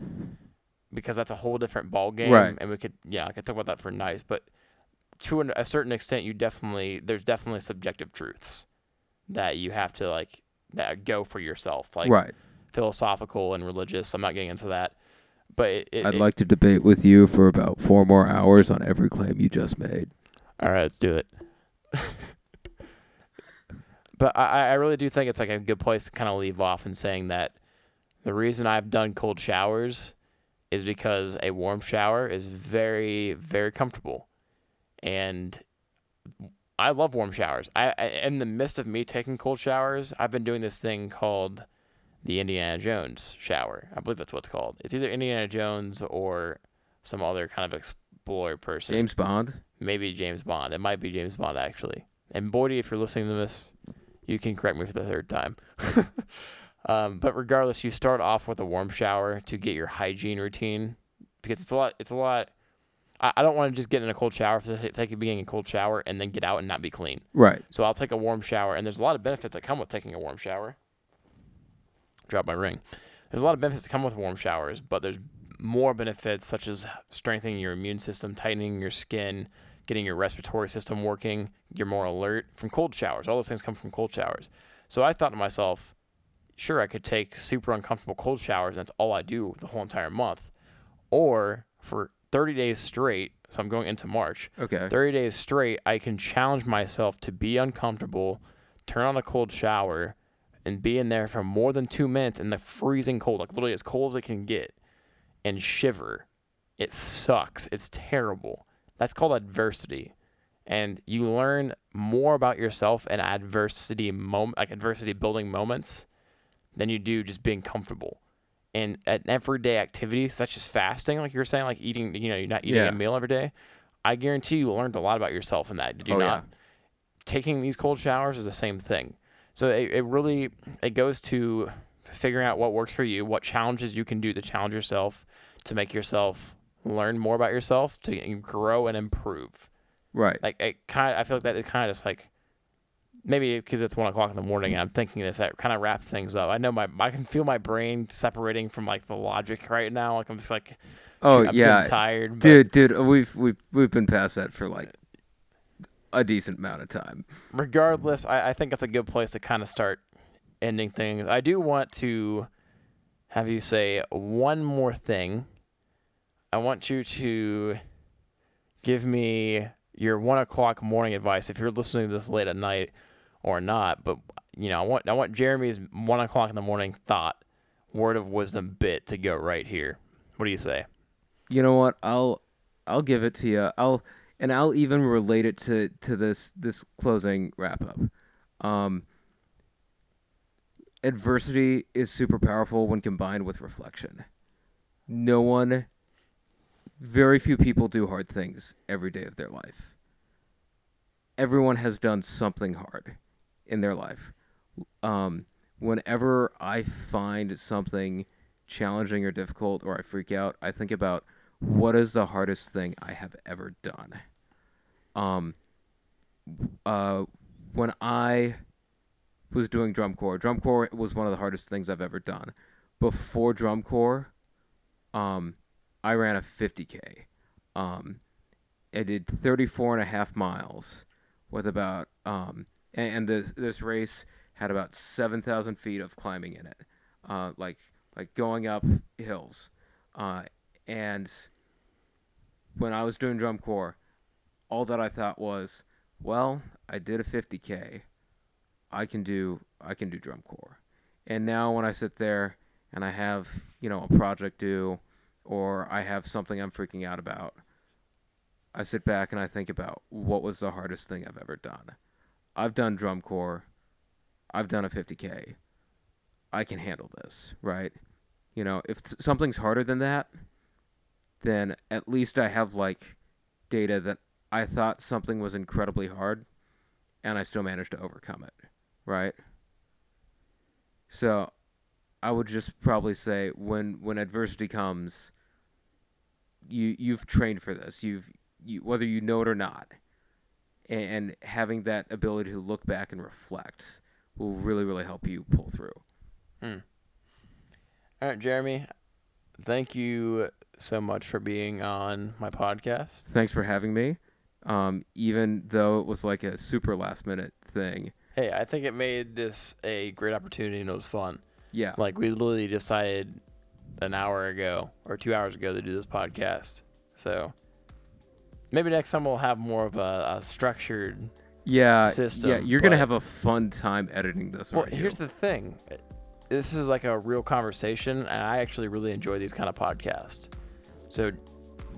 because that's a whole different ball game. Right. And we could yeah I could talk about that for nice, but to an, a certain extent, you definitely there's definitely subjective truths that you have to like that go for yourself, like right. philosophical and religious. I'm not getting into that, but it, it, I'd it- like to debate with you for about four more hours on every claim you just made. All right, let's do it. but I, I really do think it's like a good place to kind of leave off in saying that the reason I've done cold showers is because a warm shower is very, very comfortable. And I love warm showers. I, I in the midst of me taking cold showers, I've been doing this thing called the Indiana Jones shower. I believe that's what it's called. It's either Indiana Jones or some other kind of explorer person. James Bond. Maybe James Bond. It might be James Bond actually. And Boydie, if you're listening to this, you can correct me for the third time. um, but regardless, you start off with a warm shower to get your hygiene routine because it's a lot. It's a lot. I, I don't want to just get in a cold shower for the sake of being in a cold shower and then get out and not be clean. Right. So I'll take a warm shower, and there's a lot of benefits that come with taking a warm shower. Drop my ring. There's a lot of benefits that come with warm showers, but there's more benefits such as strengthening your immune system, tightening your skin, getting your respiratory system working. You're more alert from cold showers. All those things come from cold showers. So I thought to myself, sure, I could take super uncomfortable cold showers, and that's all I do the whole entire month. Or for 30 days straight, so I'm going into March, Okay. 30 days straight, I can challenge myself to be uncomfortable, turn on a cold shower, and be in there for more than two minutes in the freezing cold, like literally as cold as it can get, and shiver. It sucks. It's terrible. That's called adversity. And you learn more about yourself in adversity moment, like adversity building moments, than you do just being comfortable. And an everyday activity such as fasting, like you were saying, like eating, you know, you're not eating Yeah. a meal every day. I guarantee you learned a lot about yourself in that. Did you Oh, not? yeah. Taking these cold showers is the same thing. So it, it really it goes to figuring out what works for you, what challenges you can do to challenge yourself, to make yourself learn more about yourself, to grow and improve. Right. Like it kind, of, I feel like that it kind of just like maybe because it's one o'clock in the morning and I'm thinking this, that kind of wraps things up. I know my I can feel my brain separating from like the logic right now. Like I'm just like Oh I'm yeah, tired, but dude, dude, uh, we've we've we've been past that for like a decent amount of time. regardless, I, I think it's a good place to kind of start ending things. I do want to have you say one more thing. I want you to give me your one o'clock morning advice if you're listening to this late at night or not. But you know, I want I want Jeremy's one o'clock in the morning thought, word of wisdom bit to go right here. What do you say? You know what? I'll I'll give it to you. I'll and I'll even relate it to to this this closing wrap up. Um, adversity is super powerful when combined with reflection. No one, very few people do hard things every day of their life. Everyone has done something hard in their life. Um, whenever I find something challenging or difficult or I freak out, I think about what is the hardest thing I have ever done. Um, uh, when I was doing drum corps, drum corps was one of the hardest things I've ever done. Before drum corps, um, I ran a 50k. Um, I did 34 and a half miles with about um, and, and this this race had about 7,000 feet of climbing in it, uh, like like going up hills. Uh, and when I was doing drum corps, all that I thought was, well, I did a 50k. I can do I can do drum corps. And now when I sit there and I have, you know, a project due or I have something I'm freaking out about, I sit back and I think about what was the hardest thing I've ever done. I've done drum corps. I've done a 50k. I can handle this, right? You know, if something's harder than that, then at least I have like data that I thought something was incredibly hard and I still managed to overcome it, right? So I would just probably say when when adversity comes you you've trained for this. You've you whether you know it or not. And, having that ability to look back and reflect will really really help you pull through. All right, Jeremy. Thank you so much for being on my podcast. Thanks for having me. Um, even though it was like a super last minute thing. Hey, I think it made this a great opportunity and it was fun. Yeah. Like we literally decided an hour ago or two hours ago to do this podcast. So maybe next time we'll have more of a, a structured yeah, system, yeah, you're gonna have a fun time editing this. Well, aren't you? here's the thing. This is like a real conversation, and I actually really enjoy these kind of podcasts. So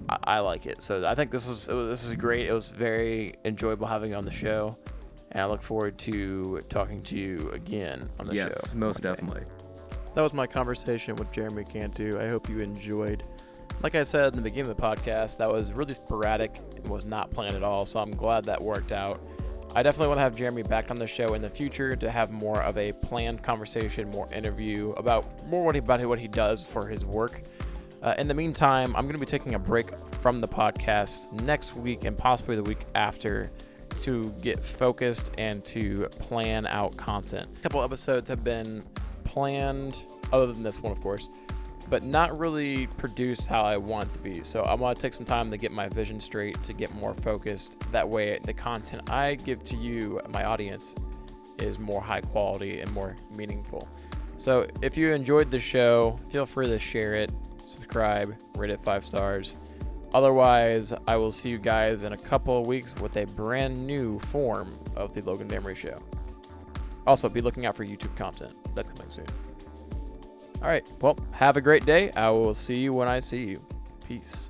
I, I like it. So I think this was it was- this was great. It was very enjoyable having you on the show, and I look forward to talking to you again on the yes, show. Yes, most one day. definitely. That was my conversation with Jeremy Cantu. I hope you enjoyed. Like I said in the beginning of the podcast, that was really sporadic and was not planned at all. So I'm glad that worked out. I definitely want to have Jeremy back on the show in the future to have more of a planned conversation, more interview about more what he, about what he does for his work. Uh, in the meantime, I'm going to be taking a break from the podcast next week and possibly the week after to get focused and to plan out content. A couple episodes have been planned, other than this one, of course, but not really produced how I want to be. So I want to take some time to get my vision straight, to get more focused. That way, the content I give to you, my audience, is more high quality and more meaningful. So if you enjoyed the show, feel free to share it, subscribe, rate it five stars. Otherwise, I will see you guys in a couple of weeks with a brand new form of the Logan Damery Show. Also, be looking out for YouTube content. That's coming soon. All right. Well, have a great day. I will see you when I see you. Peace.